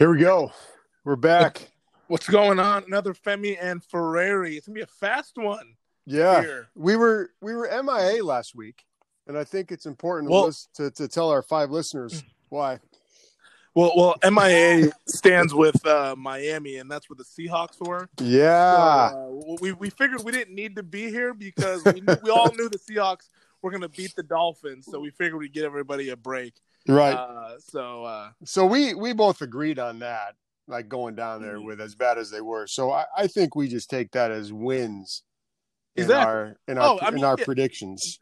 Here we go. We're back. What's going on? Another Femi and Ferrari. It's gonna be a fast one. Yeah, Here. we were we were MIA last week, and I think it's important to, Well- to to tell our five listeners why. Well, well, MIA stands with uh, Miami, and that's where the Seahawks were. Yeah, So, uh, we we figured we didn't need to be here because we, knew- we all knew the Seahawks were gonna beat the Dolphins, so we figured we'd get everybody a break. Right. Uh, so uh, so we we both agreed on that, like going down there Mhm. with as bad as they were. So I, I think we just take that as wins in Exactly. our in our Oh, I in mean, our yeah. predictions.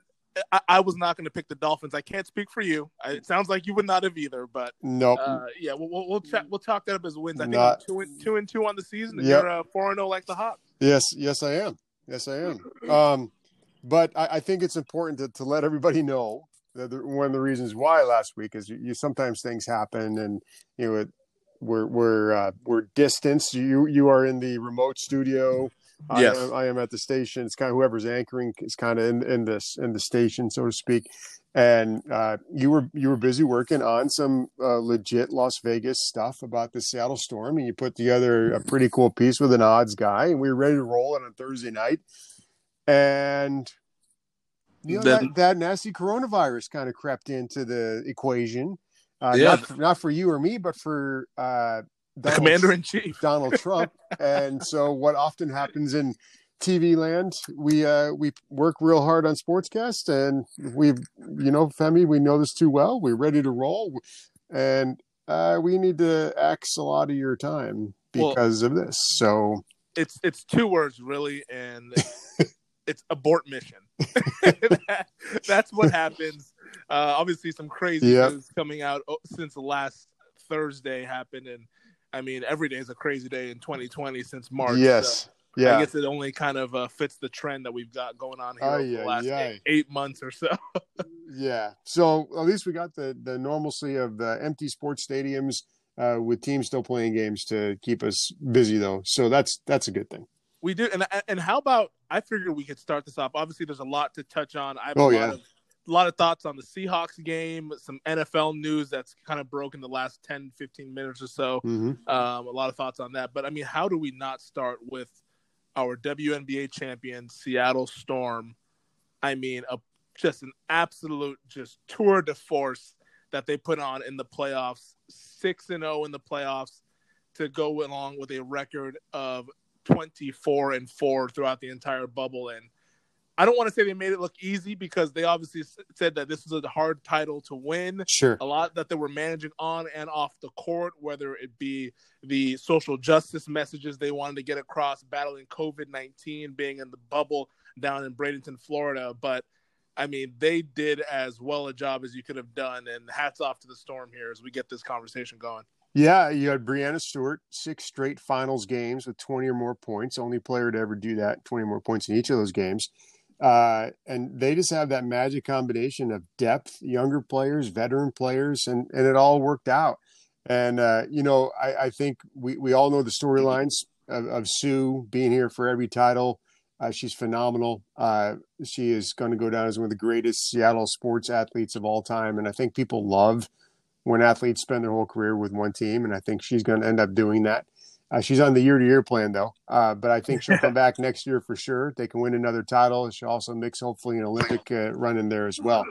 I, I was not gonna pick the Dolphins. I can't speak for you. I, it sounds like you would not have either, but. Nope. Uh, yeah, we'll we'll we'll, chat, we'll talk that up as wins. I think Not- two and two and two on the season. Yep. You're uh, four and zero like the Hawks. Yes, yes, I am. Yes, I am. Um, but I, I think it's important to, to let everybody know the, one of the reasons why last week is you, you sometimes things happen, and you know it, we're we're uh, we're distanced. You you are in the remote studio. I, Yes. am, I am at the station. It's kind of whoever's anchoring is kind of in, in this in the station, so to speak. And uh, you were you were busy working on some uh, legit Las Vegas stuff about the Seattle Storm, and you put together a pretty cool piece with an odds guy, and we were ready to roll it on Thursday night. And you know, Then- that, that nasty coronavirus kind of crept into the equation. Uh, Yeah. not, not for you or me, but for uh, Donald commander in chief. Donald Trump. and so what often happens in TV land, we uh we work real hard on sportscast and we've you know, Femi, we know this too well. We're ready to roll. And uh we need to axe a lot of your time Well- because of this. So It's it's two words really, and it's abort mission. That- that's what happens. Uh, obviously, some crazy Yep. news coming out oh, since last Thursday happened, and I mean every day is a crazy day in 2020 since March. so yes. I Yeah. guess it only kind of uh, fits the trend that we've got going on here over the last eight, eight months or so. Yeah. So at least we got the the normalcy of the empty sports stadiums uh with teams still playing games to keep us busy though. So that's that's a good thing. We do, and and how about I figured we could start this off. Obviously, there's a lot to touch on. I have Oh, a lot yeah. of a lot of thoughts on the Seahawks game, some NFL news that's kind of broken the last 10, 15 minutes or so. hmm Um, a lot of thoughts on that. But I mean, how do we not start with our WNBA champion Seattle Storm? I mean, a just an absolute just tour de force that they put on in the playoffs, six and zero in the playoffs, to go along with a record of twenty four and four throughout the entire bubble. And I don't want to say they made it look easy because they obviously said that this was a hard title to win Sure. a lot that they were managing on and off the court, whether it be the social justice messages they wanted to get across, battling COVID 19, being in the bubble down in Bradenton, Florida. But I mean, they did as well a job as you could have done. And hats off to the Storm here as we get this conversation going. Yeah, you had Breanna Stewart, six straight finals games with 20 or more points. Only player to ever do that, 20 or more points in each of those games. Uh, and they just have that magic combination of depth, younger players, veteran players, and, and it all worked out. And, uh, you know, I, I think we, we all know the storylines of, of Sue being here for every title. Uh, she's phenomenal. Uh, she is going to go down as one of the greatest Seattle sports athletes of all time. And I think people love when athletes spend their whole career with one team, and I think she's going to end up doing that. Uh, she's on the year-to-year plan though, uh, but I think she'll come back next year for sure. They can win another title. She'll also mix hopefully an Olympic uh, run in there as well.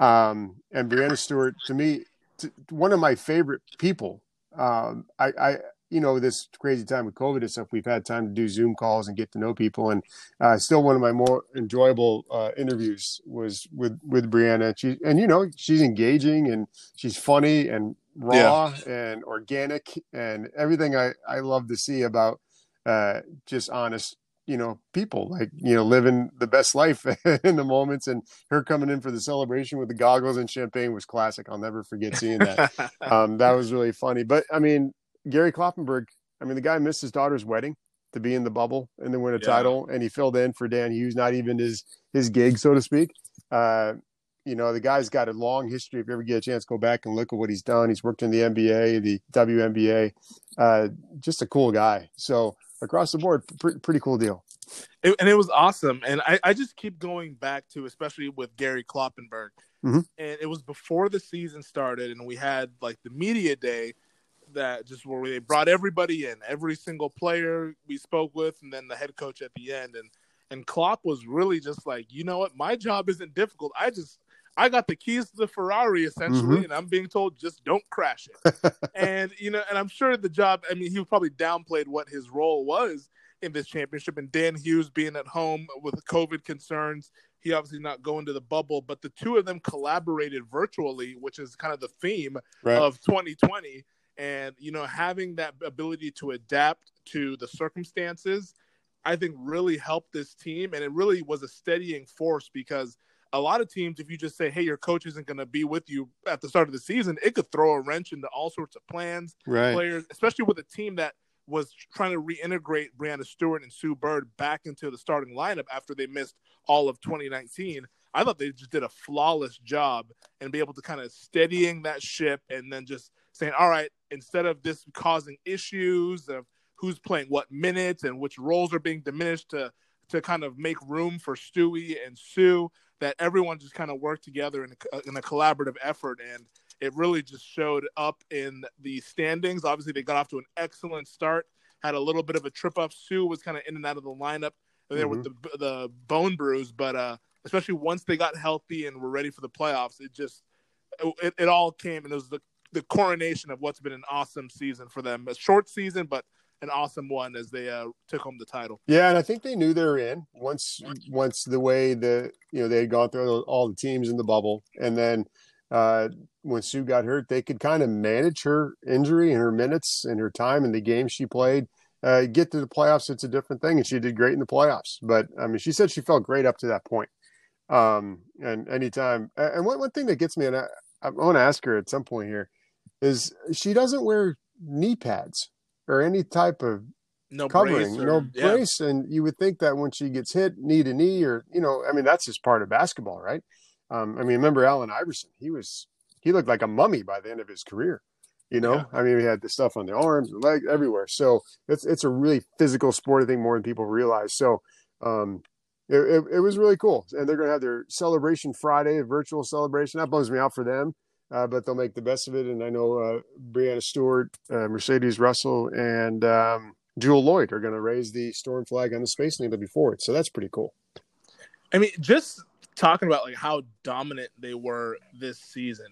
Um, and Breanna Stewart, to me, t- one of my favorite people. Um, I, I, you know, this crazy time with COVID and stuff, we've had time to do Zoom calls and get to know people, and uh, still one of my more enjoyable uh, interviews was with with Breanna. She and you know she's engaging and she's funny and raw and organic and everything I I love to see about uh, just honest you know people like you know living the best life in the moments. And her coming in for the celebration with the goggles and champagne was classic. I'll never forget seeing that. Um, that was really funny. But i mean gary kloppenburg i mean the guy missed his daughter's wedding to be in the bubble and then win a Yeah. title and he filled in for dan hughes not even his his gig so to speak uh, you know the guy's got a long history if you ever get a chance go back and look at what he's done he's worked in the nba the WNBA uh, just a cool guy so across the board pre- pretty cool deal It- and it was awesome. And I, I just keep going back to, especially with Gary Kloppenburg. Mhm. And it was before the season started, and we had like the media day. That just where they brought everybody in, every single player we spoke with, and then the head coach at the end. And and Klopp was really just like, you know what, my job isn't difficult. I just I got the keys to the Ferrari essentially, mm-hmm. and I'm being told just don't crash it. and you know, and I'm sure the job. I mean, he probably downplayed what his role was in this championship. And Dan Hughes being at home with COVID concerns, he obviously not going to the bubble. But the two of them collaborated virtually, which is kind of the theme right. of 2020. And you know, having that ability to adapt to the circumstances, I think really helped this team, and it really was a steadying force because a lot of teams, if you just say, "Hey, your coach isn't going to be with you at the start of the season," it could throw a wrench into all sorts of plans, right. players, especially with a team that was trying to reintegrate Breanna Stewart and Sue Bird back into the starting lineup after they missed all of 2019. I thought they just did a flawless job and be able to kind of steadying that ship and then just saying, all right, instead of this causing issues of who's playing what minutes and which roles are being diminished to to kind of make room for Stewie and Sue, that everyone just kind of worked together in a, in a collaborative effort, and it really just showed up in the standings. Obviously, they got off to an excellent start, had a little bit of a trip up. Sue was kind of in and out of the lineup there mm-hmm. with the the bone bruise, but uh, especially once they got healthy and were ready for the playoffs, it just it, it all came and it was the the coronation of what's been an awesome season for them. A short season, but an awesome one as they uh, took home the title. Yeah, and I think they knew they were in once once the way the you know they had gone through all the teams in the bubble, and then uh, when Sue got hurt, they could kind of manage her injury and her minutes and her time in the game she played. Uh, get to the playoffs, it's a different thing, and she did great in the playoffs. But I mean, she said she felt great up to that point. Um, and anytime, and one one thing that gets me, and I, I want to ask her at some point here, is she doesn't wear knee pads or any type of no covering, or, no brace. And you would think that when she gets hit knee to knee, or you know, I mean, that's just part of basketball, right? Um, I mean, remember Allen Iverson? He was he looked like a mummy by the end of his career. You know, yeah. I mean, he had the stuff on the arms, the legs, everywhere. So it's it's a really physical sport, I think, more than people realize. So um, it, it, it was really cool, and they're going to have their celebration Friday, a virtual celebration. That bums me out for them uh, but they'll make the best of it. And I know uh, Breanna Stewart, uh, Mercedes Russell, and um, Jewell Loyd are going to raise the Storm flag on the Space Needle before it. So that's pretty cool. I mean, just talking about like how dominant they were this season,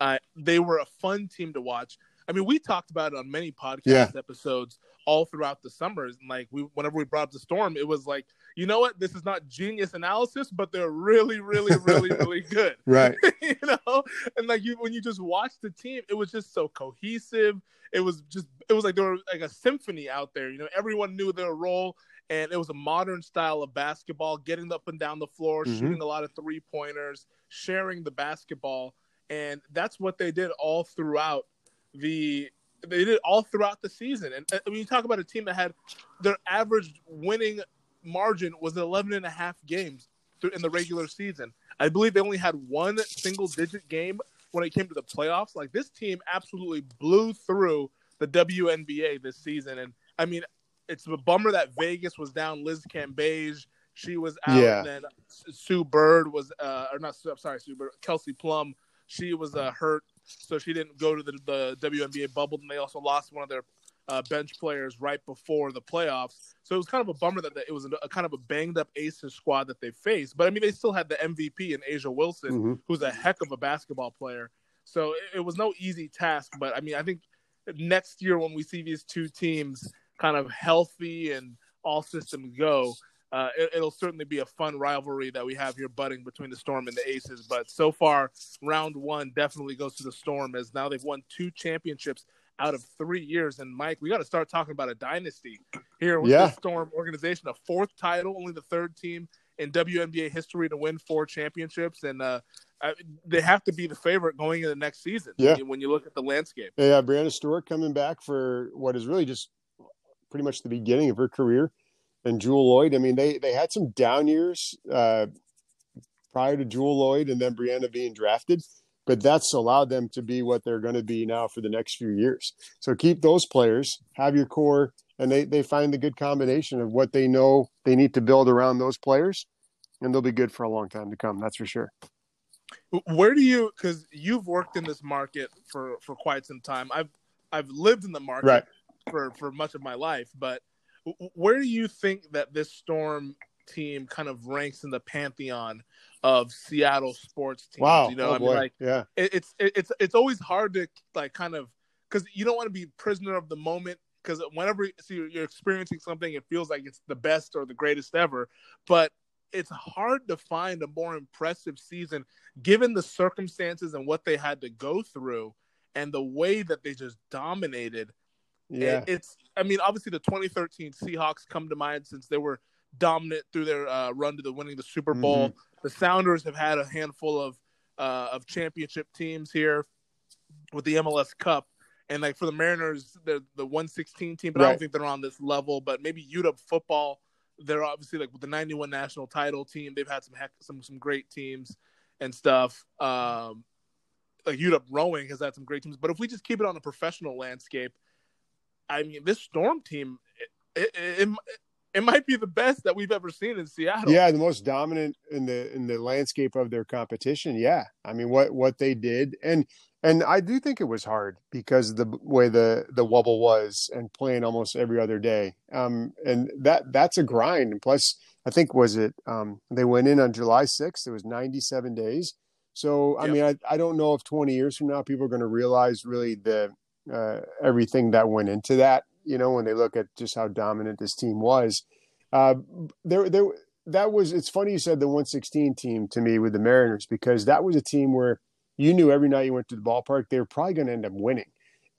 uh, they were a fun team to watch. I mean, we talked about it on many podcast yeah. episodes all throughout the summers. And like we, whenever we brought up the storm, it was like, you know what? This is not genius analysis, but they're really, really, really, really good. Right. you know, and like you, when you just watch the team, it was just so cohesive. It was just, it was like there were like a symphony out there. You know, everyone knew their role, and it was a modern style of basketball, getting up and down the floor, mm-hmm. shooting a lot of three pointers, sharing the basketball, and that's what they did all throughout the they did all throughout the season. And when you talk about a team that had their average winning margin was 11 and a half games in the regular season. I believe they only had one single digit game when it came to the playoffs. Like this team absolutely blew through the WNBA this season. And I mean, it's a bummer that Vegas was down Liz Cambage. She was out. Yeah. And then Sue Bird was, uh, or not, I'm sorry, Sue Bird, Kelsey Plum. She was uh, hurt so she didn't go to the, the WNBA bubble. And they also lost one of their uh, bench players right before the playoffs. So it was kind of a bummer that, it was a, a, kind of a banged up Aces squad that they faced. But I mean, they still had the MVP in A'ja Wilson, mm-hmm. who's a heck of a basketball player. So it, it was no easy task. But I mean, I think next year when we see these two teams kind of healthy and all systems go, uh, it, will certainly be a fun rivalry that we have here budding between the Storm and the Aces. But so far, round one definitely goes to the Storm as now they've won two championships out of three years. And Mike, we got to start talking about a dynasty here with yeah. the Storm organization, a fourth title, only the third team in WNBA history to win four championships, and uh, they have to be the favorite going into the next season. Yeah. when you look at the landscape. Yeah, Breanna Stewart coming back for what is really just pretty much the beginning of her career and Jewell Loyd. I mean, they they had some down years uh, prior to Jewell Loyd and then Breanna being drafted, but that's allowed them to be what they're going to be now for the next few years. So keep those players, have your core, and they they find the good combination of what they know they need to build around those players, and they'll be good for a long time to come. That's for sure. Where do you? Because you've worked in this market for for quite some time. I've I've lived in the market Right. for for much of my life, but where do you think that this Storm team kind of ranks in the pantheon of Seattle sports teams? Wow. You know, oh, I mean, like yeah. it, it's it, it's it's always hard to like kind of because you don't want to be prisoner of the moment because whenever you see you're experiencing something, it feels like it's the best or the greatest ever, but it's hard to find a more impressive season given the circumstances and what they had to go through and the way that they just dominated Yeah. it- it's I mean, obviously the 2013 Seahawks come to mind since they were dominant through their uh, run to the winning the Super Bowl. The Sounders have had a handful of uh, of championship teams here with the MLS Cup. And like for the Mariners, they're the 116 team, but I don't think they're on this level. But maybe UW football, they're obviously like with the 91 national title team. They've had some heck, some some great teams and stuff. Um, like UW rowing has had some great teams. But if we just keep it on the professional landscape, I mean, this Storm team, it, it, it, it might be the best that we've ever seen in Seattle. Yeah, the most dominant in the in the landscape of their competition. Yeah, I mean what what they did, and and I do think it was hard because of the way the the Wubble was, and playing almost every other day. Um, and that that's a grind. And plus, I think was it um they went in on July sixth. It was ninety seven days. So I Yep. mean, I I don't know if twenty years from now people are going to realize really the uh, everything that went into that. You know, when they look at just how dominant this team was. Uh, there, there, that was. It's funny you said the 116 team to me with the Mariners because that was a team where you knew every night you went to the ballpark they were probably going to end up winning.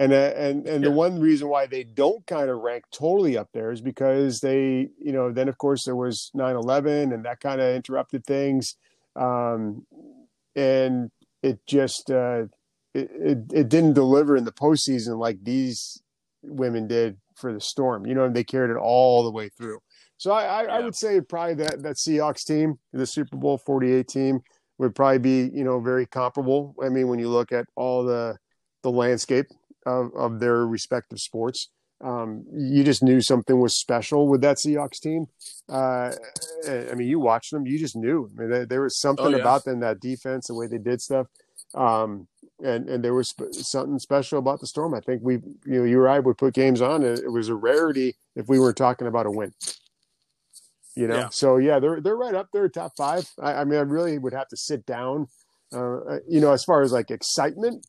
And uh, and and the one reason why they don't kind of rank totally up there is because they, you know, then of course there was 9/11 and that kind of interrupted things, um, and it just uh, it, it it didn't deliver in the postseason like these women did for the Storm. You know, and they carried it all the way through. So I, I, I would say probably that that Seahawks team, the Super Bowl 48 team, would probably be you know very comparable. I mean, when you look at all the the landscape of, of their respective sports, um, you just knew something was special with that Seahawks team. Uh, I mean, you watched them, you just knew. I mean, there, there was something Oh, yeah. about them that defense, the way they did stuff. Um, and and there was sp- something special about the storm. I think we, you know, you or I would put games on. And it was a rarity if we weren't talking about a win. You know, Yeah. so yeah, they're they're right up there, top five. I, I mean, I really would have to sit down. Uh, you know, as far as like excitement,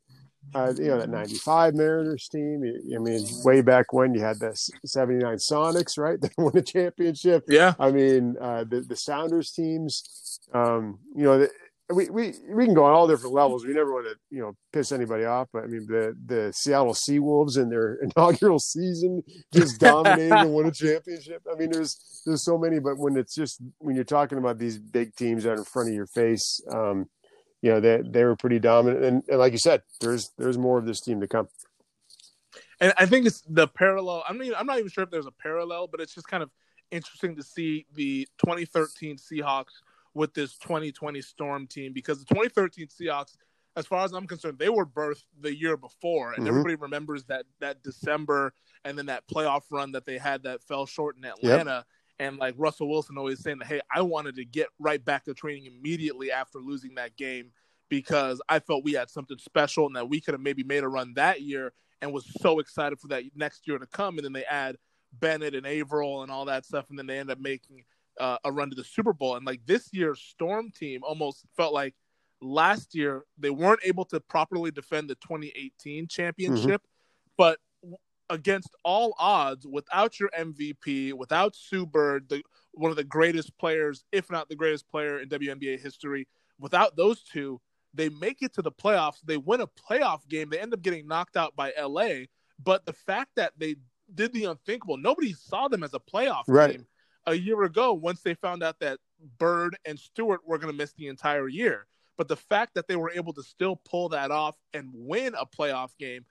uh, you know, that '95 Mariners team. I mean, way back when you had the '79 Sonics, right? They won a championship. Yeah. I mean, uh, the the Sounders teams. Um, you know, the, we we we can go on all different levels. We never want to you know piss anybody off, but I mean the the Seattle Seawolves in their inaugural season just dominated and won a championship. I mean, there's there's so many, but when it's just when you're talking about these big teams that are in front of your face, um, you know they they were pretty dominant, and, and like you said, there's there's more of this team to come. And I think it's the parallel. I'm not, even, I'm not even sure if there's a parallel, but it's just kind of interesting to see the 2013 Seahawks with this 2020 Storm team because the 2013 Seahawks, as far as I'm concerned, they were birthed the year before, and Mhm. everybody remembers that that December and then that playoff run that they had that fell short in Atlanta. And like Russell Wilson always saying that, hey, I wanted to get right back to training immediately after losing that game because I felt we had something special and that we could have maybe made a run that year and was so excited for that next year to come. And then they add Bennett and Avril and all that stuff, and then they end up making uh, a run to the Super Bowl. And like this year's Storm team almost felt like last year they weren't able to properly defend the 2018 championship, but against all odds, without your MVP, without Sue Bird, the one of the greatest players, if not the greatest player in WNBA history, without those two, they make it to the playoffs. They win a playoff game. They end up getting knocked out by LA. But the fact that they did the unthinkable, nobody saw them as a playoff Right. team a year ago once they found out that Bird and Stewart were going to miss the entire year. But the fact that they were able to still pull that off and win a playoff game,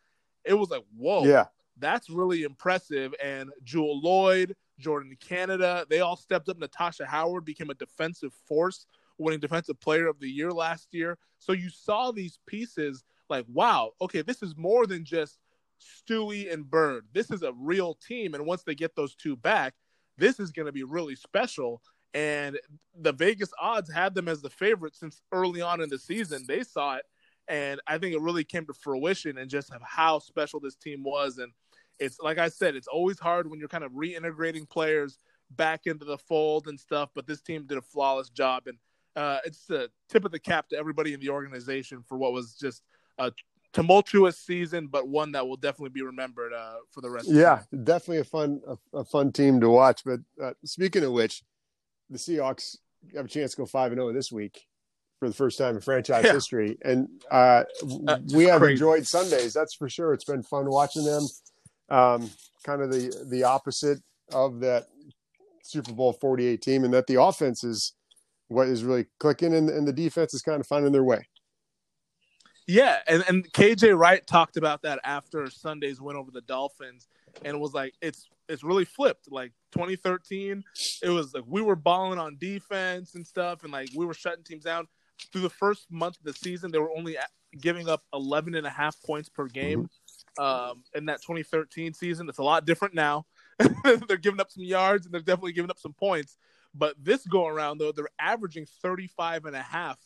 it was like, whoa, Yeah, that's really impressive. And Jewell Loyd, Jordan Canada, they all stepped up. Natasha Howard became a defensive force, winning Defensive Player of the Year last year. So you saw these pieces like, wow, okay, this is more than just Stewie and Bird. This is a real team. And once they get those two back, this is going to be really special. And the Vegas odds had them as the favorite since early on in the season. They saw it And I think it really came to fruition and just how special this team was. And it's like I said, it's always hard when you're kind of reintegrating players back into the fold and stuff. But this team did a flawless job, and uh, it's the tip of the cap to everybody in the organization for what was just a tumultuous season, but one that will definitely be remembered uh, for the rest. Yeah, the definitely a fun a, a, fun team to watch. But uh, speaking of which, the Seahawks have a chance to go five and zero oh this week for the first time in franchise yeah. history, and uh, we have crazy. enjoyed Sundays. That's for sure. It's been fun watching them. Um, kind of the the opposite of that Super Bowl forty eight team, and that the offense is what is really clicking, and, and the defense is kind of finding their way. Yeah, and, and KJ Wright talked about that after Sunday's win over the Dolphins, and it was like it's it's really flipped. Like 2013, it was like we were balling on defense and stuff, and like we were shutting teams down. Through the first month of the season, they were only giving up 11 and a half points per game. Mm-hmm. Um, in that 2013 season, it's a lot different now. they're giving up some yards and they're definitely giving up some points. But this go around though, they're averaging 35 and a half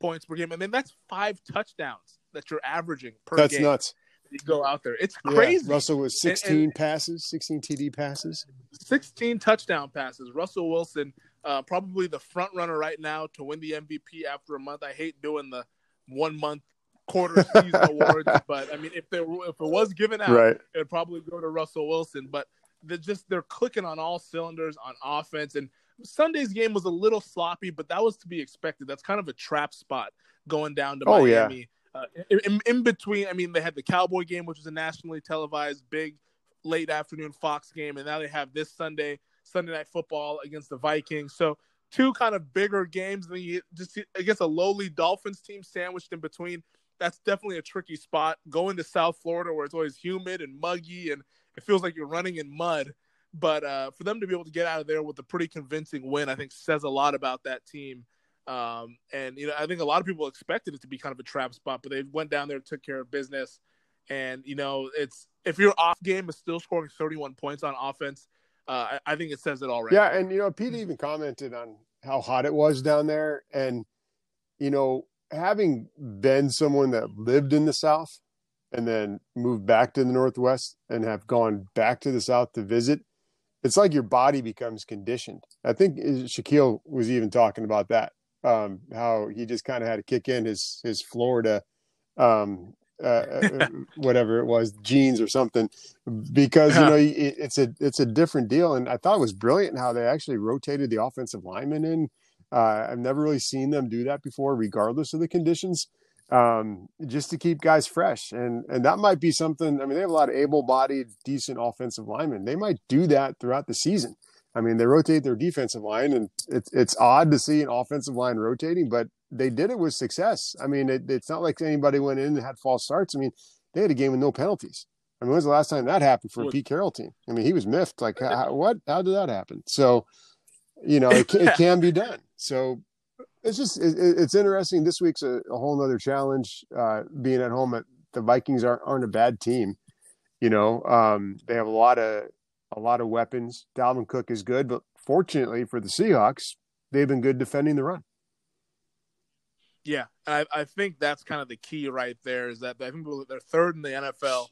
points per game. I mean, that's five touchdowns that you're averaging per that's game. That's nuts. You go out there. It's crazy. Yeah, Russell was 16 and, and passes, 16 TD passes, 16 touchdown passes. Russell Wilson, uh, probably the front runner right now to win the MVP after a month. I hate doing the one month quarter season awards, but I mean, if there if it was given out, right. it'd probably go to Russell Wilson. But they're just they're clicking on all cylinders on offense and Sunday's game was a little sloppy, but that was to be expected. That's kind of a trap spot going down to oh, Miami. Yeah. Uh, in, in, between, I mean, they had the Cowboy game, which was a nationally televised big late afternoon Fox game, and now they have this Sunday Sunday night football against the Vikings. So two kind of bigger games than you just against a lowly Dolphins team sandwiched in between. That's definitely a tricky spot. Going to South Florida where it's always humid and muggy and it feels like you're running in mud but uh, for them to be able to get out of there with a pretty convincing win, I think says a lot about that team. Um, and you know, I think a lot of people expected it to be kind of a trap spot, but they went down there, took care of business. And you know, it's if your off game is still scoring 31 points on offense, uh, I, I, think it says it all right. Yeah, and you know, Pete even commented on how hot it was down there, and you know, having been someone that lived in the South and then moved back to the Northwest and have gone back to the South to visit it's like your body becomes conditioned. I think Shaquill was even talking about that. Um, how he just kind of had to kick in his his Florida, um, uh, uh whatever it was, jeans or something, because you know it, it's a it's a different deal. And I thought it was brilliant how they actually rotated the offensive linemen in. Uh, I've never really seen them do that before, regardless of the conditions um, just to keep guys fresh. And and that might be something. I mean, they have a lot of able-bodied, decent offensive linemen. They might do that throughout the season. I mean, they rotate their defensive line, and it's it's odd to see an offensive line rotating, but they did it with success. I mean, it, it's not like anybody went in and had false starts. I mean, they had a game with no penalties. I mean, when was the last time that happened for a Pete Carroll team? I mean, he was miffed. Like, how, what? How did that happen? So, you know, it, it can be done. So it's just it, it's interesting. This week's a, a whole other challenge. Uh, being at home, at the Vikings aren't aren't a bad team. You know, um, they have a lot of a lot of weapons. Dalvin Cook is good, but fortunately for the Seahawks, they've been good defending the run. Yeah, I, I think that's kind of the key right there. Is that I think they're third in the NFL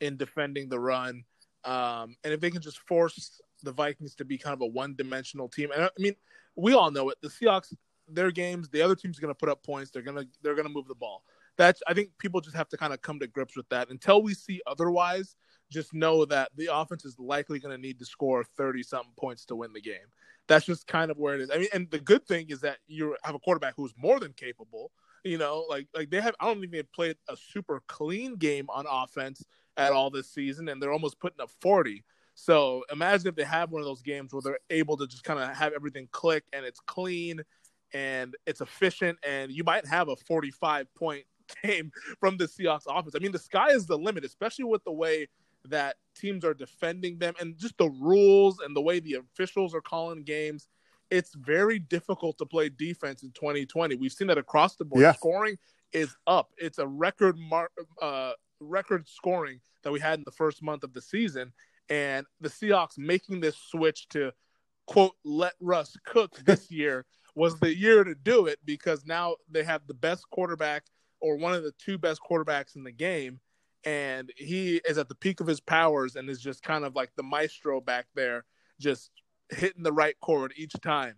in defending the run, um, and if they can just force the Vikings to be kind of a one-dimensional team, and I mean, we all know it. The Seahawks their games, the other team's going to put up points. They're gonna they're gonna move the ball. That's I think people just have to kind of come to grips with that. Until we see otherwise, just know that the offense is likely going to need to score thirty something points to win the game. That's just kind of where it is. I mean, and the good thing is that you have a quarterback who's more than capable. You know, like like they have. I don't think they've played a super clean game on offense at all this season, and they're almost putting up forty. So imagine if they have one of those games where they're able to just kind of have everything click and it's clean and it's efficient, and you might have a 45 point game from the Seahawks offense. I mean, the sky is the limit, especially with the way that teams are defending them and just the rules and the way the officials are calling games. It's very difficult to play defense in 2020. We've seen that across the board. Yeah. Scoring is up. It's a record mar- uh, record scoring that we had in the first month of the season, and the Seahawks making this switch to quote let Russ cook this year was the year to do it because now they have the best quarterback or one of the two best quarterbacks in the game, and he is at the peak of his powers and is just kind of like the maestro back there, just hitting the right chord each time.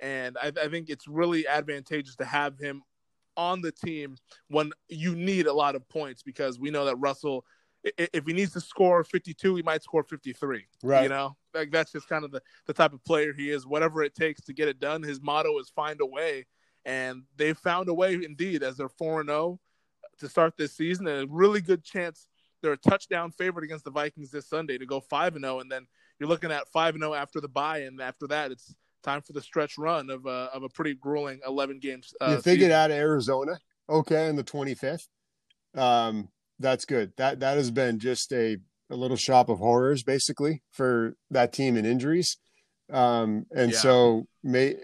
And I, I think it's really advantageous to have him on the team when you need a lot of points because we know that Russell, if he needs to score 52, he might score 53. Right. You know, like that's just kind of the, the type of player he is. Whatever it takes to get it done. His motto is find a way. And they found a way indeed as they're 4 0 to start this season. And a really good chance they're a touchdown favorite against the Vikings this Sunday to go 5 0. And then you're looking at 5 0 after the bye. And after that, it's time for the stretch run of a, of a pretty grueling 11 games. Uh, if they get out of Arizona, okay, on the 25th, um, that's good. That that has been just a, a little shop of horrors, basically, for that team and injuries. Um, and yeah. so, may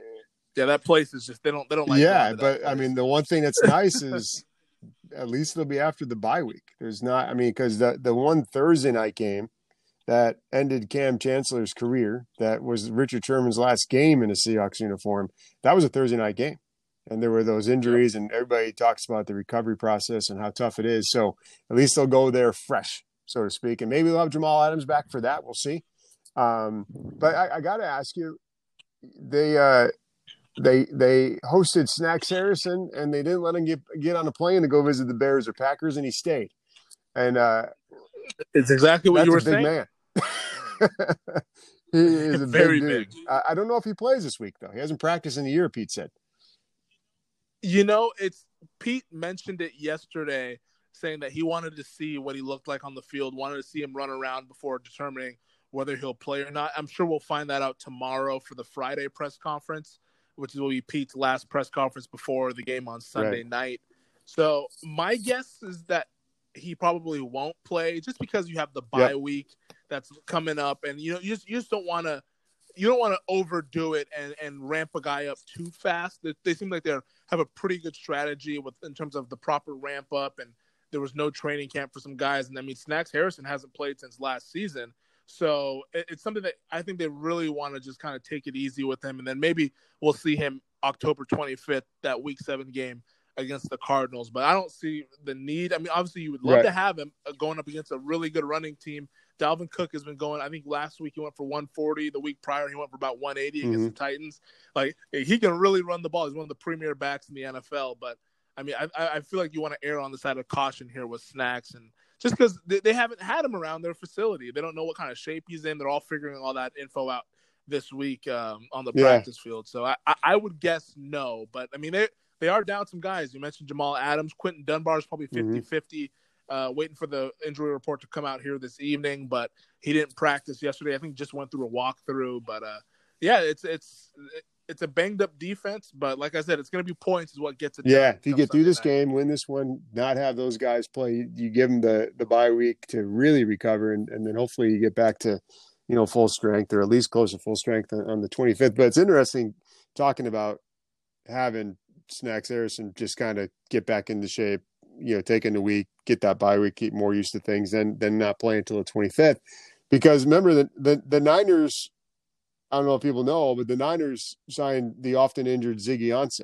yeah, that place is just they don't they don't like. Yeah, but I mean, the one thing that's nice is at least it'll be after the bye week. There's not, I mean, because the the one Thursday night game that ended Kam Chancellor's career, that was Richard Sherman's last game in a Seahawks uniform. That was a Thursday night game. And there were those injuries, and everybody talks about the recovery process and how tough it is. So at least they'll go there fresh, so to speak. And maybe they'll have Jamal Adams back for that. We'll see. Um, but I, I got to ask you, they uh, they they hosted Snacks Harrison, and they didn't let him get get on a plane to go visit the Bears or Packers, and he stayed. And uh, it's exactly what you were saying. He's a big man. he is a very big. big. I, I don't know if he plays this week though. He hasn't practiced in a year. Pete said. You know, it's Pete mentioned it yesterday, saying that he wanted to see what he looked like on the field, wanted to see him run around before determining whether he'll play or not. I'm sure we'll find that out tomorrow for the Friday press conference, which will be Pete's last press conference before the game on Sunday right. night. So my guess is that he probably won't play just because you have the bye yep. week that's coming up, and you know you just you just don't want to you don't want to overdo it and, and ramp a guy up too fast. They, they seem like they have a pretty good strategy with in terms of the proper ramp up, and there was no training camp for some guys. And I mean, Snacks Harrison hasn't played since last season, so it, it's something that I think they really want to just kind of take it easy with him, and then maybe we'll see him October 25th, that Week Seven game against the Cardinals. But I don't see the need. I mean, obviously, you would love right. to have him uh, going up against a really good running team Dalvin Cook has been going. I think last week he went for 140. The week prior he went for about 180 mm-hmm. against the Titans. Like he can really run the ball. He's one of the premier backs in the NFL. But I mean, I, I feel like you want to err on the side of caution here with snacks and just because they, they haven't had him around their facility. They don't know what kind of shape he's in. They're all figuring all that info out this week um, on the yeah. practice field. So I, I would guess no. But I mean, they they are down some guys. You mentioned Jamal Adams. Quinton Dunbar is probably 50 mm-hmm. 50 uh, waiting for the injury report to come out here this evening, but he didn't practice yesterday. I think just went through a walkthrough. But uh, yeah, it's it's it's a banged up defense, but like I said, it's going to be points is what gets it. Yeah, if you get through this night. game, win this one, not have those guys play, you give them the the bye week to really recover, and, and then hopefully you get back to you know full strength or at least close to full strength on, on the 25th. But it's interesting talking about having Snacks Harrison just kind of get back into shape you know taking the week, get that bye week, get more used to things, then then not play until the 25th. Because remember the, the the Niners, I don't know if people know, but the Niners signed the often injured Ziggy Ansah.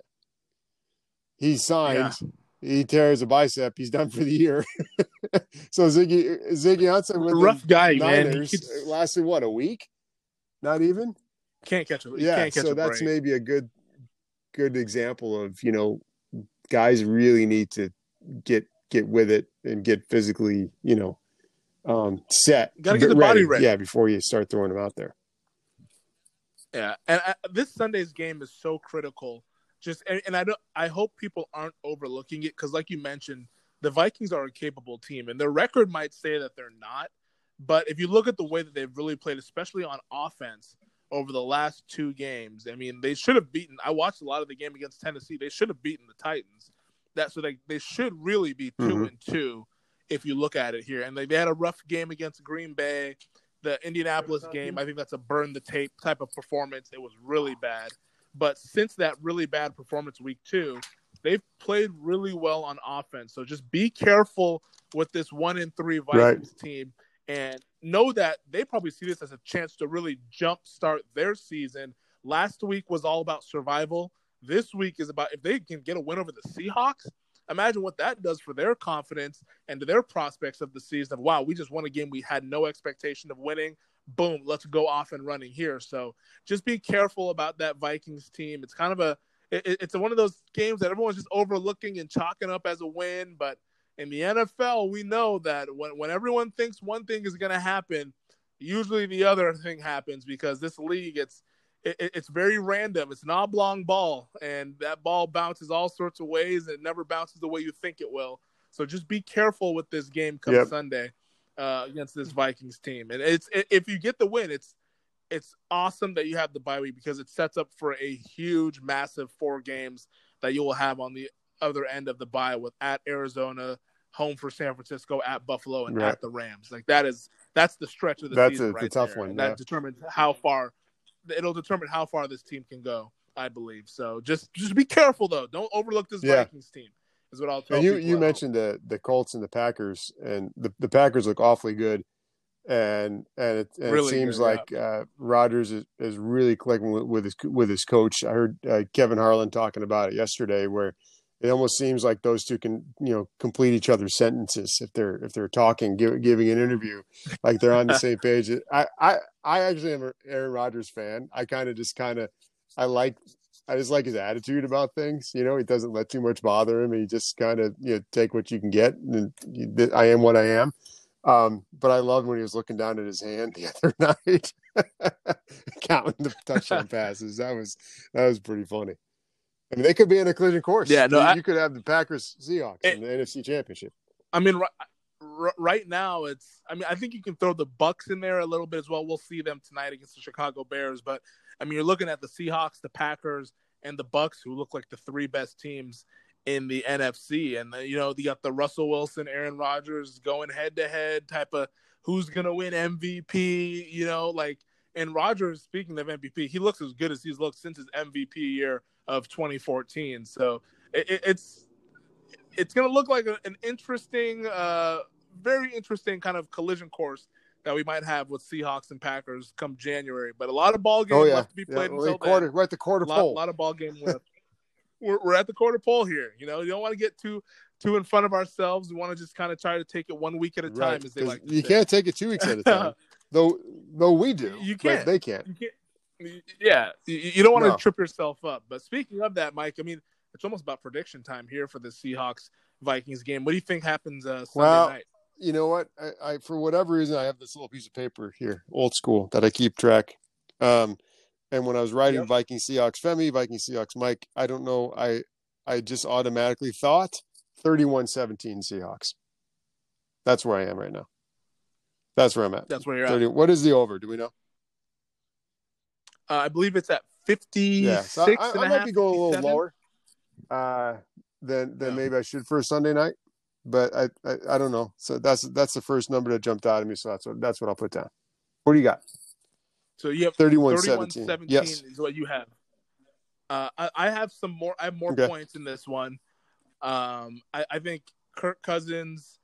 He signed. Yeah. He tears a bicep. He's done for the year. so Ziggy Ziggy Ansah with rough guy, Niners man. lasted what a week? Not even. Can't catch a Yeah, so that's break. maybe a good good example of you know guys really need to get get with it and get physically, you know, um, set. Got to get the ready. body ready. Yeah, before you start throwing them out there. Yeah, and I, this Sunday's game is so critical. Just and, and I don't. I hope people aren't overlooking it because, like you mentioned, the Vikings are a capable team, and their record might say that they're not. But if you look at the way that they've really played, especially on offense over the last two games, I mean, they should have beaten. I watched a lot of the game against Tennessee. They should have beaten the Titans that so they they should really be 2 mm-hmm. and two if you look at it here. And they, they had a rough game against Green Bay. The Indianapolis game, I think that's a burn the tape type of performance. It was really bad. But since that really bad performance week two, they've played really well on offense. So just be careful with this one in three Vikings right. team and know that they probably see this as a chance to really jumpstart their season. Last week was all about survival. This week is about if they can get a win over the Seahawks. imagine what that does for their confidence and to their prospects of the season wow, we just won a game we had no expectation of winning. Boom, let's go off and running here. So just be careful about that Vikings team. It's kind of a it, it's one of those games that everyone's just overlooking and chalking up as a win, but in the NFL, we know that when, when everyone thinks one thing is going to happen, usually the other thing happens because this league it's it, it's very random. It's an oblong ball, and that ball bounces all sorts of ways. And it never bounces the way you think it will. So just be careful with this game come yep. Sunday uh, against this Vikings team. And it's it, if you get the win, it's it's awesome that you have the bye week because it sets up for a huge, massive four games that you will have on the other end of the bye with at Arizona, home for San Francisco, at Buffalo, and right. at the Rams. Like that is that's the stretch of the that's season. That's a right tough there. one. Yeah. That determines how far. It'll determine how far this team can go. I believe so. Just just be careful though. Don't overlook this yeah. Vikings team. Is what I'll tell and you. You mentioned the the Colts and the Packers, and the, the Packers look awfully good, and and it, and really it seems good, like yeah. uh, Rodgers is, is really clicking with, with, his with his coach. I heard uh, Kevin Harlan talking about it yesterday, where it almost seems like those two can you know complete each other's sentences if they're if they're talking give, giving an interview like they're on the same page. I i i actually am an aaron rodgers fan. I kind of just kind of i like i just like his attitude about things you know? He doesn't let too much bother him. He just kind of you know take what you can get and i am what i am. Um, but I loved when he was looking down at his hand the other night, counting the touchdown passes. That was that was pretty funny. I mean, they could be in a collision course. Yeah, no, you, I, you could have the Packers Seahawks it, in the NFC Championship. I mean, right, right now it's. I mean, I think you can throw the Bucs in there a little bit as well. We'll see them tonight against the Chicago Bears, but I mean, you're looking at the Seahawks, the Packers, and the Bucs, who look like the three best teams in the NFC. And you know, you got the Russell Wilson, Aaron Rodgers going head to head type of who's gonna win MVP. You know, like and Rodgers. Speaking of MVP, he looks as good as he's looked since his MVP year of 2014. So it, it's it's going to look like an interesting, uh, very interesting kind of collision course that we might have with Seahawks and Packers come January. But a lot of ball games oh, yeah. left to be played yeah, until quarter, then. We're at the quarter a lot, pole. A lot of ball game left. we're, we're at the quarter pole here. You know, you don't want to get too too in front of ourselves. We want to just kind of try to take it one week at a time, right. as they like. you say. can't take it two weeks at a time, though. Though we do, you can't. they can't. You can't yeah, you, don't want no. to trip yourself up. But speaking of that, Mike, I mean, it's almost about prediction time here for the Seahawks Vikings game. What do you think happens uh, Sunday well, night? You know what? I, I, for whatever reason I have this little piece of paper here, old school, that I keep track. Um, and when I was writing yep. Viking Seahawks Femi, Viking Seahawks Mike, I don't know, I I just automatically thought 31-17 Seahawks. That's where I am right now. That's where I'm at. That's where you're 30, at. What is the over? Do we know? Uh, I believe it's at 56 yeah, so I, I, I might be going a little lower uh, than than yeah. maybe I should for a Sunday night, but I, I, I don't know. So that's that's the first number that jumped out at me. So that's what that's what I'll put down. What do you got? So you have 31, 31 17. 17 yes. is what you have. Uh, I, I, have some more. I have more okay. points in this one. Um, I, I think Kirk Cousins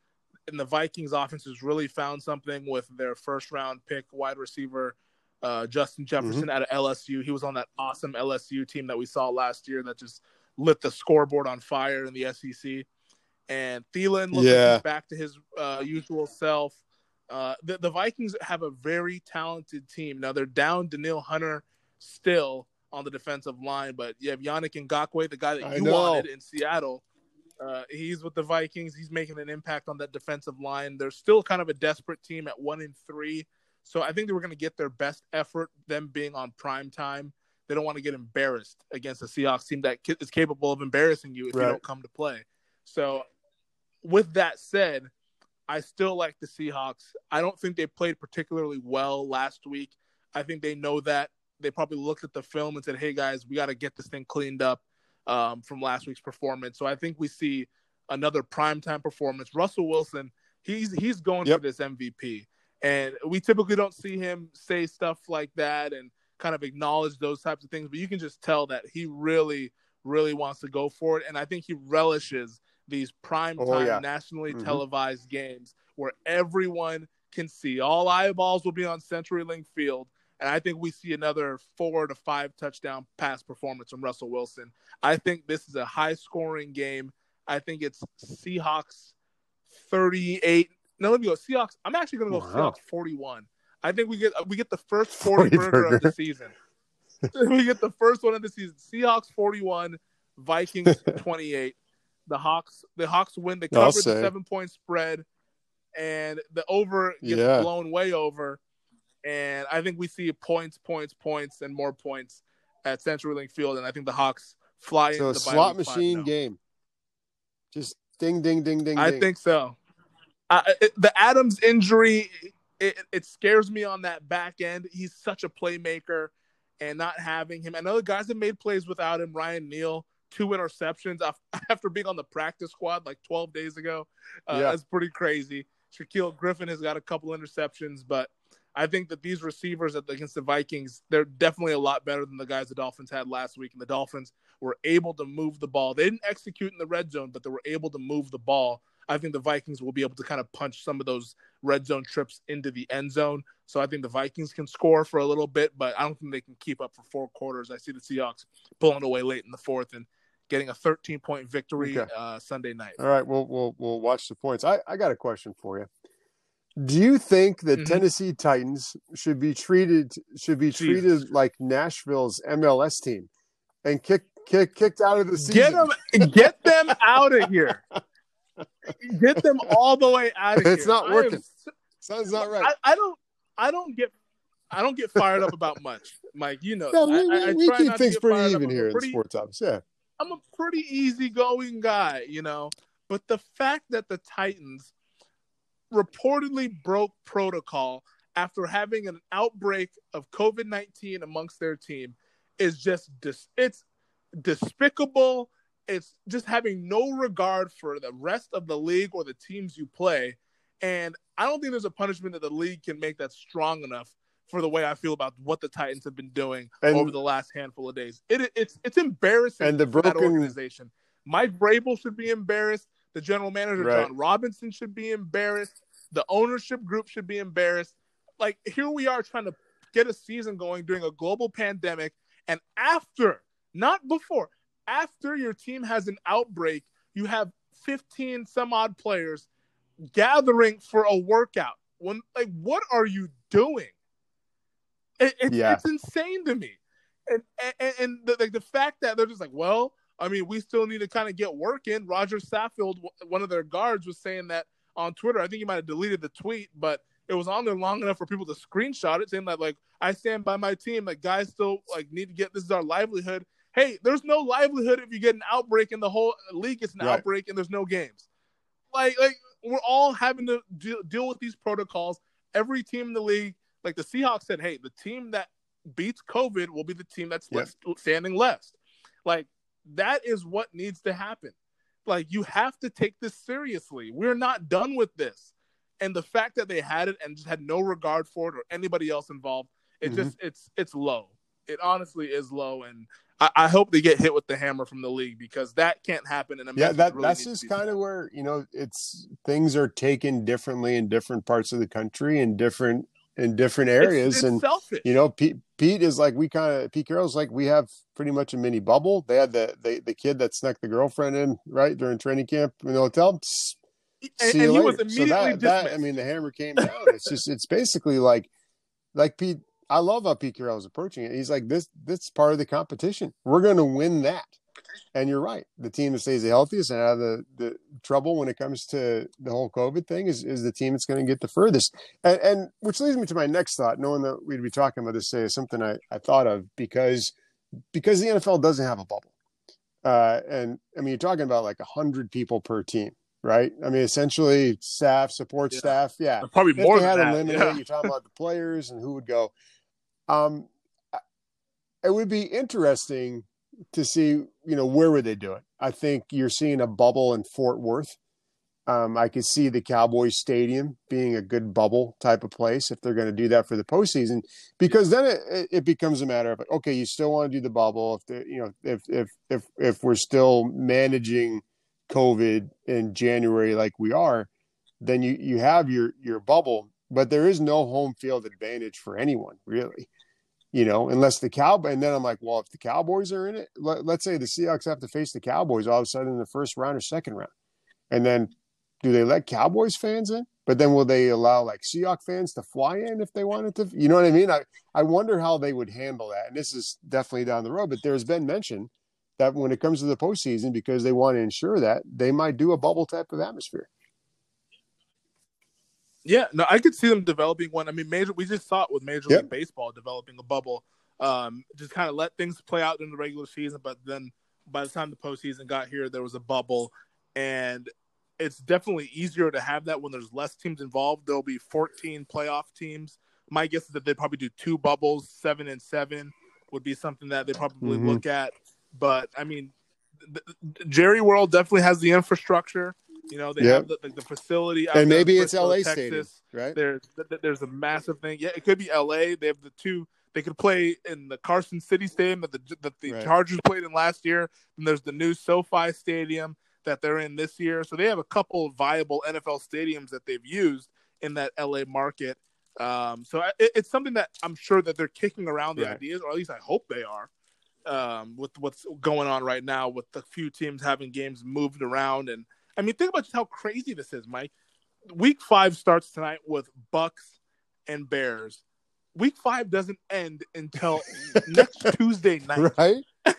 and the Vikings offense has really found something with their first round pick wide receiver uh, Justin Jefferson mm-hmm. out of LSU. He was on that awesome LSU team that we saw last year that just lit the scoreboard on fire in the SEC. And Thielen looks yeah. like back to his uh, usual self. Uh, the, the, Vikings have a very talented team. Now they're down Danielle Hunter still on the defensive line, but you have Yannick Ngakoue, the guy that you wanted in Seattle. Uh, he's with the Vikings. He's making an impact on that defensive line. They're still kind of a desperate team at one and three. So I think they were going to get their best effort, them being on prime time. They don't want to get embarrassed against a Seahawks team that is capable of embarrassing you if right. you don't come to play. So, with that said, I still like the Seahawks. I don't think they played particularly well last week. I think they know that. They probably looked at the film and said, "Hey guys, we got to get this thing cleaned up um, from last week's performance." So I think we see another primetime performance. Russell Wilson, he's he's going yep. for this MVP. And we typically don't see him say stuff like that and kind of acknowledge those types of things, but you can just tell that he really, really wants to go for it. And I think he relishes these prime time, oh, yeah. nationally mm-hmm. televised games where everyone can see. All eyeballs will be on CenturyLink Field. And I think we see another four to five touchdown pass performance from Russell Wilson. I think this is a high scoring game. I think it's Seahawks 38. No, let me go. Seahawks. I'm actually going to go wow. Seahawks 41. I think we get we get the first 40, 40 burger, burger of the season. we get the first one of the season. Seahawks 41, Vikings 28. The Hawks the Hawks win. They cover the seven point spread, and the over gets yeah. blown way over. And I think we see points, points, points, and more points at CenturyLink Field. And I think the Hawks fly so into the slot machine game. Just ding, ding, ding, ding. I ding. think so. Uh, it, the Adams injury, it, it scares me on that back end. He's such a playmaker, and not having him. I know the guys have made plays without him. Ryan Neal, two interceptions after being on the practice squad like 12 days ago. Uh, yeah. That's pretty crazy. Shaquill Griffin has got a couple interceptions, but I think that these receivers against the Vikings, they're definitely a lot better than the guys the Dolphins had last week. And the Dolphins were able to move the ball. They didn't execute in the red zone, but they were able to move the ball. I think the Vikings will be able to kind of punch some of those red zone trips into the end zone. So I think the Vikings can score for a little bit, but I don't think they can keep up for four quarters. I see the Seahawks pulling away late in the fourth and getting a 13 point victory okay. uh, Sunday night. All right, we'll we'll we'll watch the points. I I got a question for you. Do you think the mm-hmm. Tennessee Titans should be treated should be Jesus. treated like Nashville's MLS team and kick kick kicked out of the season? Get them get them out of here. Get them all the way out of here. It's not working. Am, Sounds not right. I, I, don't I don't get I don't get fired up about much. Mike, you know. Yeah, we, I, we keep things pretty even here pretty, in sports office. Yeah. I'm a pretty easygoing guy, you know. But the fact that the Titans reportedly broke protocol after having an outbreak of COVID 19 amongst their team is just dis- it's despicable. It's just having no regard for the rest of the league or the teams you play. And I don't think there's a punishment that the league can make that's strong enough for the way I feel about what the Titans have been doing and, over the last handful of days. It, it's it's embarrassing and the broken... that organization. Mike Vrabel should be embarrassed. The general manager right. Jon Robinson should be embarrassed. The ownership group should be embarrassed. Like here we are trying to get a season going during a global pandemic, and after, not before, after your team has an outbreak, you have 15 some odd players gathering for a workout. When like, what are you doing? It, it's, yeah. it's insane to me. And and, and the, like the fact that they're just like, well, I mean, we still need to kind of get work in. Roger Saffold, one of their guards, was saying that on Twitter. I think he might have deleted the tweet, but it was on there long enough for people to screenshot it, saying that like I stand by my team. Like guys still like need to get this is our livelihood. Hey, there's no livelihood if you get an outbreak and the whole league gets an right. outbreak and there's no games. Like like we're all having to deal, deal with these protocols. Every team in the league, like the Seahawks said, hey, the team that beats COVID will be the team that's yep. standing left. Like that is what needs to happen. Like you have to take this seriously. We're not done with this. And the fact that they had it and just had no regard for it or anybody else involved, it mm-hmm. just it's it's low. It honestly is low, and I, I, hope they get hit with the hammer from the league because that can't happen. And yeah, that really that's just kind of where you know it's things are taken differently in different parts of the country and different in different areas. It's, it's and selfish. you know, Pete, Pete is like we kind of Pete Carroll's like we have pretty much a mini bubble. They had the the, the kid that snuck the girlfriend in right during training camp in the hotel. And, and later. was immediately so that, that, I mean, the hammer came down. it's just it's basically like like Pete. I love how Pete Carroll is approaching it. He's like this. This is part of the competition. We're going to win that. And you're right. The team that stays the healthiest and out of the, the trouble when it comes to the whole COVID thing is, is the team that's going to get the furthest. And, and which leads me to my next thought, knowing that we'd be talking about this, say is something I, I thought of because because the NFL doesn't have a bubble. Uh, and I mean, you're talking about like a hundred people per team, right? I mean, essentially staff, support yeah. staff. Yeah. Probably more if they had that. yeah. You're talking about the players and who would go. Um, it would be interesting to see, you know, where would they do it? I think you're seeing a bubble in Fort Worth. Um, I could see the Cowboys Stadium being a good bubble type of place if they're going to do that for the postseason, because then it, it becomes a matter of okay, you still want to do the bubble if the you know if if if if we're still managing COVID in January like we are, then you you have your your bubble, but there is no home field advantage for anyone really. You know, unless the Cowboy. And then I'm like, well, if the Cowboys are in it, let, us say the Seahawks have to face the Cowboys all of a sudden in the first round or second round, and then do they let Cowboys fans in? But then will they allow like Seahawks fans to fly in if they wanted to? You know what I mean? I, I wonder how they would handle that. And this is definitely down the road, but there's been mention that when it comes to the postseason, because they want to ensure that they might do a bubble type of atmosphere. Yeah, no, I could see them developing one. I mean, major. We just saw it with Major yep. League Baseball developing a bubble, um, just kind of let things play out in the regular season. But then by the time the postseason got here, there was a bubble, and it's definitely easier to have that when there's less teams involved. There'll be 14 playoff teams. My guess is that they'd probably do two bubbles, seven and seven would be something that they probably mm-hmm. look at. But I mean, Jerry World definitely has the infrastructure. You know, they yep. have the, the, the facility. and maybe it's LA Texas. Stadium, right? There's there's a massive thing. Yeah, it could be LA. They have the two. They could play in the Carson City Stadium that the that the right. Chargers played in last year. And there's the new SoFi Stadium that they're in this year. So they have a couple viable NFL stadiums that they've used in that LA market. Um, so it, it's something that I'm sure that they're kicking around the right. ideas, or at least I hope they are. Um, with what's going on right now, with the few teams having games moved around, and I mean, think about just how crazy this is, Mike. Week five starts tonight with Bucs and Bears. Week five doesn't end until next Tuesday night. Right?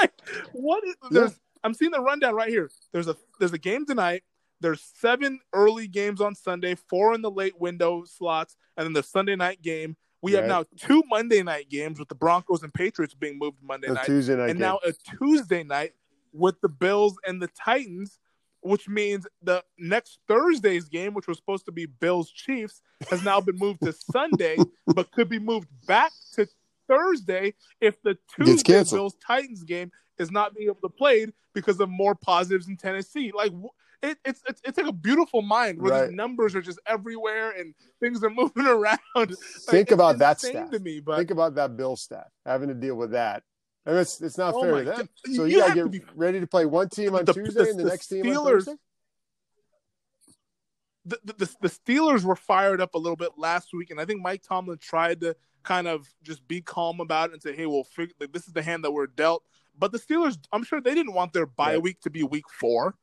like, what is there's I'm seeing the rundown right here. There's a there's a game tonight. There's seven early games on Sunday, four in the late window slots, and then the Sunday night game. We right. have now two Monday night games with the Broncos and Patriots being moved Monday night, Tuesday night and game. now a Tuesday night with the Bills and the Titans, which means the next Thursday's game, which was supposed to be Bills Chiefs, has now been moved to Sunday, but could be moved back to Thursday if the Tuesday Bills Titans game is not being able to play because of more positives in Tennessee. Like it, it's, it's it's like a beautiful mind where right. the numbers are just everywhere and things are moving around. Like, Think about that stat. To me, but think about that Bill stat having to deal with that. And it's it's not oh fair to them. God. So you, you gotta get be, ready to play one team on the, Tuesday the, and the, the next Steelers, team on Thursday. The, the, the Steelers were fired up a little bit last week, and I think Mike Tomlin tried to kind of just be calm about it and say, "Hey, we'll figure. Like, this is the hand that we're dealt." But the Steelers, I'm sure they didn't want their bye week to be week four.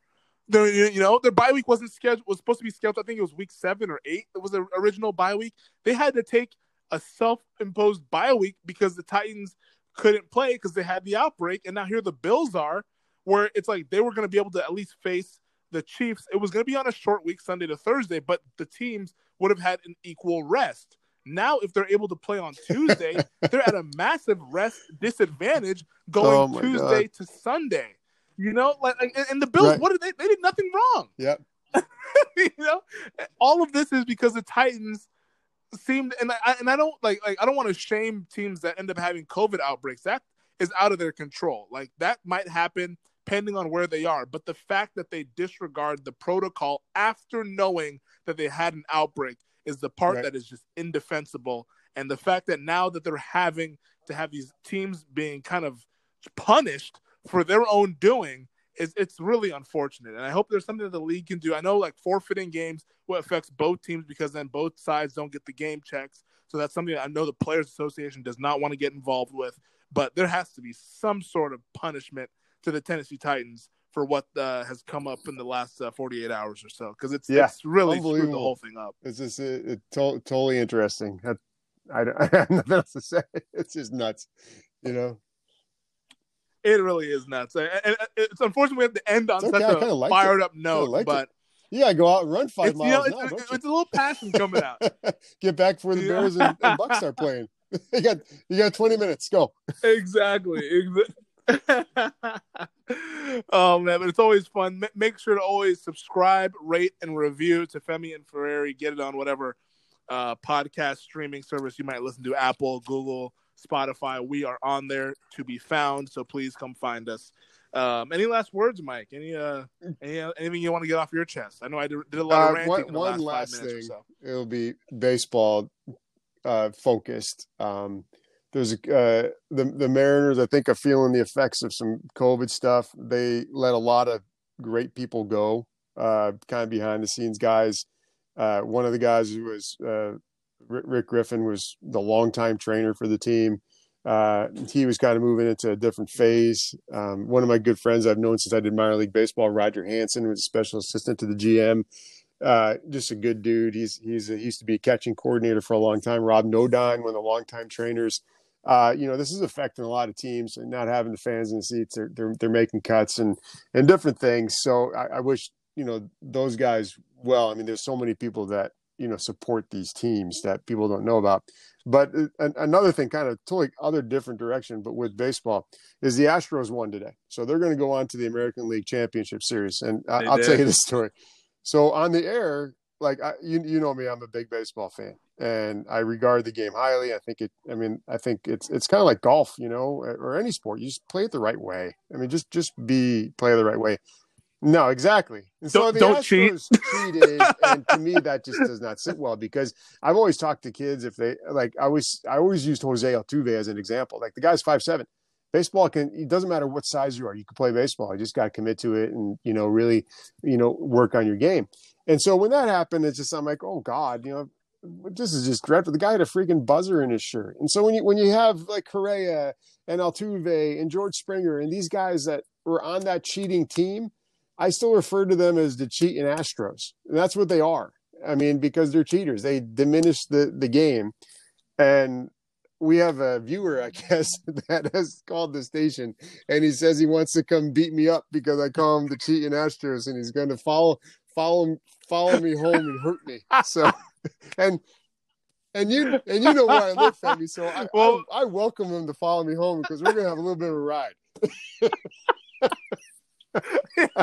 Their, you know, their bye week wasn't scheduled. Was supposed to be scheduled. I think it was week seven or eight. It was the original bye week. They had to take a self-imposed bye week because the Titans couldn't play because they had the outbreak. And now here the Bills are, where it's like they were going to be able to at least face the Chiefs. It was going to be on a short week, Sunday to Thursday, but the teams would have had an equal rest. Now, if they're able to play on Tuesday, they're at a massive rest disadvantage going oh Tuesday God. to Sunday. You know, like and the Bills, right. what did they? They did nothing wrong. Yep. you know, all of this is because the Titans seemed, and I and I don't like like I don't want to shame teams that end up having COVID outbreaks. That is out of their control. Like that might happen depending on where they are. But the fact that they disregard the protocol after knowing that they had an outbreak is the part right. that is just indefensible. And the fact that now that they're having to have these teams being kind of punished for their own doing is it's really unfortunate. And I hope there's something that the league can do. I know like forfeiting games what affects both teams because then both sides don't get the game checks. So that's something that I know the Players Association does not want to get involved with. But there has to be some sort of punishment to the Tennessee Titans for what uh, has come up in the last uh, 48 hours or so because it's, yeah, it's really screwed the whole thing up. It's just it, it to- totally interesting. I, I, I have nothing else to say. It's just nuts, you know. It really is nuts, and it's unfortunate we have to end on okay, such a fired it. up note, but. It. Yeah, go out and run five it's, miles. You know, it's, it's, it's, a little passion coming out. Get back before the Bears and, and Bucs are playing. you got you got twenty minutes. Go. Exactly. oh man, but it's always fun. M- make sure to always subscribe, rate, and review to Femi and Ferrari. Get it on whatever uh, podcast streaming service you might listen to Apple, Google, Spotify. We are on there to be found, so please come find us. Um, any last words, Mike? Any uh, any uh, anything you want to get off your chest? I know I did, did a lot of uh, ranting. one, one last, last thing. So. It'll be baseball uh, focused. Um, there's a, uh, the the Mariners. I think are feeling the effects of some COVID stuff. They let a lot of great people go, uh, kind of behind the scenes guys. Uh, one of the guys who was uh, Rick Griffin was the longtime trainer for the team. Uh, he was kind of moving into a different phase. Um, one of my good friends I've known since I did minor league baseball, Roger Hansen, was a special assistant to the GM. Uh, just a good dude. He's he's a, he used to be a catching coordinator for a long time. Rob Nodine, one of the longtime trainers. Uh, you know, this is affecting a lot of teams and not having the fans in the seats. They're they're, they're making cuts and and different things. So I, I wish you know those guys well. I mean, there's so many people that you know support these teams that people don't know about. But uh, another thing, kind of totally other different direction, but with baseball, is the Astros won today, so they're going to go on to the American League Championship Series. And I, will tell you this story. So on the air, like I, you, you know me, I'm a big baseball fan, and I regard the game highly. I think it. I mean, I think it's it's kind of like golf, you know, or any sport. You just play it the right way. I mean, just just be play it the right way. No, exactly. And don't, so the don't Astros cheat. cheated, and to me that just does not sit well because I've always talked to kids if they like. I always I always used Jose Altuve as an example. Like the guy's five seven. Baseball can. It doesn't matter what size you are. You can play baseball. You just got to commit to it and you know really you know work on your game. And so when that happened, it's just I'm like, oh God, you know, this is just dreadful. The guy had a freaking buzzer in his shirt. And so when you when you have like Correa and Altuve and George Springer and these guys that were on that cheating team I still refer to them as the cheating Astros. And that's what they are. I mean, because they're cheaters. They diminish the, the game. And we have a viewer, I guess, that has called the station and he says he wants to come beat me up because I call him the cheating Astros and he's going to follow follow follow me home and hurt me. So and and you and you know where I live, Femi. So I, well, I, I welcome him to follow me home because we're gonna have a little bit of a ride. it's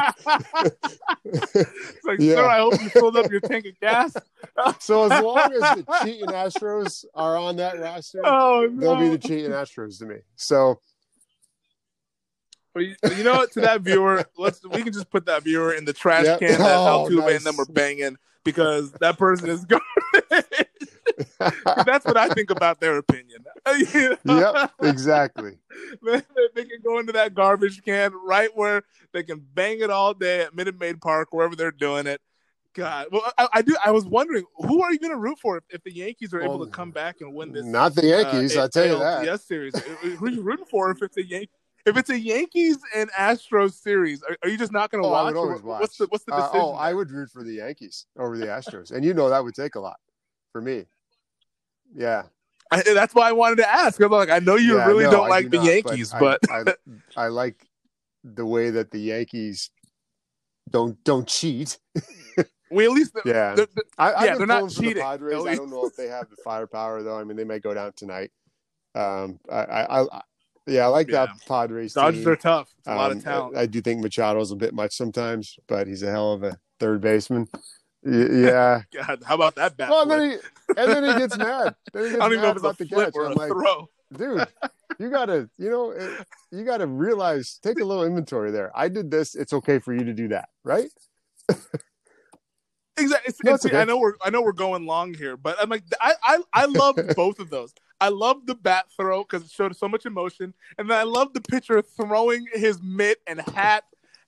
like, yeah. sir, I hope you filled up your tank of gas. so as long as the cheating Astros are on that roster, oh, no. they'll be the cheating Astros to me. So you, you, know what? To that viewer, let's we can just put that viewer in the trash yep. can that oh, Altuve nice. and them are banging because that person is garbage. That's what I think about their opinion. you know? Yep, exactly. they can go into that garbage can right where they can bang it all day at Minute Maid Park, wherever they're doing it. God, well, I, I do. I was wondering who are you going to root for if, if, the Yankees are able to come back and win this? Not the Yankees, uh, I tell you that. Yes, series. who are you rooting for if it's a Yankees? If it's a Yankees and Astros series, are, are you just not going to oh, watch? watch? What's the what's the decision? Uh, oh, I would root for the Yankees over the Astros, and you know that would take a lot for me. Yeah, I, that's why I wanted to ask. I'm like, I know you yeah, really no, don't like do the not, Yankees, but, but... I, I, I, like the way that the Yankees don't don't cheat. we at least yeah, they're, they're, I, yeah, they're not cheating. The Padres. I don't know if they have the firepower though. I mean, they may go down tonight. Um, I, I, I yeah, I like yeah. that Padres. Dodgers team. are tough. It's a um, lot of um, talent. I, I do think Machado's a bit much sometimes, but he's a hell of a third baseman. Yeah. God, how about that bat? Well, and then, he, and then he gets mad. He gets I don't even know if about the catch. Or I'm like, throw. dude, you gotta, you know, eh, you gotta realize, take a little inventory there. I did this. It's okay for you to do that, right? Exactly. It's, no, it's, okay. I know we're I know we're going long here, but I'm like I I, I love both of those. I love the bat throw because it showed so much emotion, and then I love the pitcher throwing his mitt and hat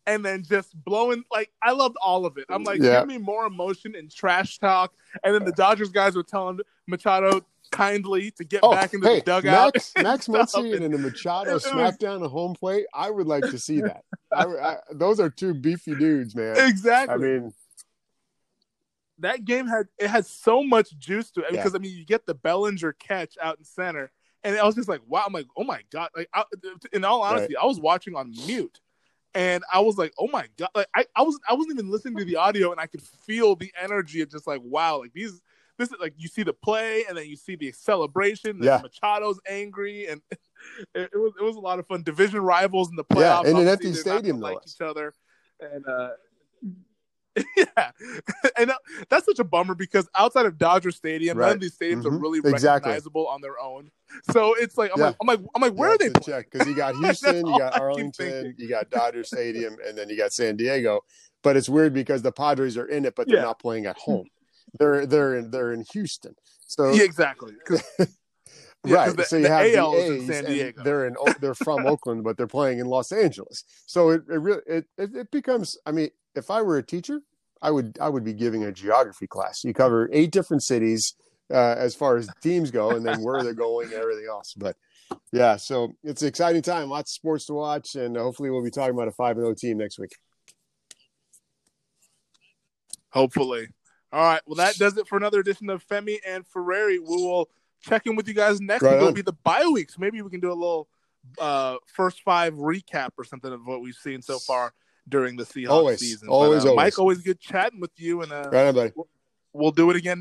and then just blowing like I loved all of it. I'm like, yeah. give me more emotion and trash talk. And then the Dodgers guys were telling Machado kindly to get oh, back into hey, the dugout. Max, Max Muncy and, and the Machado smackdown of home plate. I would like to see that. I, I, those are two beefy dudes, man. Exactly. I mean, that game had it had so much juice to it because I mean you get the Bellinger catch out in center, and I was just like, wow. I'm like, oh my god. Like, I, in all honesty, right. I was watching on mute and I was like, oh my god! Like I, I was I wasn't even listening to the audio, and I could feel the energy of just like wow, like these this is like you see the play, and then you see the celebration. Yeah, Machado's angry, and it, it, was it was a lot of fun. Division rivals in the playoffs. Yeah, in an empty stadium, like each other, and uh, yeah, and that's such a bummer because outside of Dodger Stadium, right. none of these stadiums mm-hmm. are really exactly. recognizable on their own. So it's like I'm yeah. like I'm like I'm like where yeah, are they? Check because you got Houston, you got Arlington, you got Dodger Stadium, and then you got San Diego. But it's weird because the Padres are in it, but they're yeah. not playing at home. They're they're in they're in Houston. So yeah, exactly. Yeah, right. The, so you have AL the A's, in San Diego. they're in they're from Oakland, but they're playing in Los Angeles. So it, it really it, it becomes. I mean, if I were a teacher, I would I would be giving a geography class. You cover eight different cities uh, as far as teams go, and then where they're going and everything else. But yeah, so it's an exciting time. Lots of sports to watch, and hopefully we'll be talking about a five and zero team next week. Hopefully. All right. Well, that does it for another edition of Femi and Ferrari. We will check in with you guys next Right week. It'll be the bye weeks. maybe we can do a little uh, first five recap or something of what we've seen so far during the Seahawks Always. season. Always, but, uh, always. Mike, always good chatting with you, and uh, Right on, buddy. we'll do it again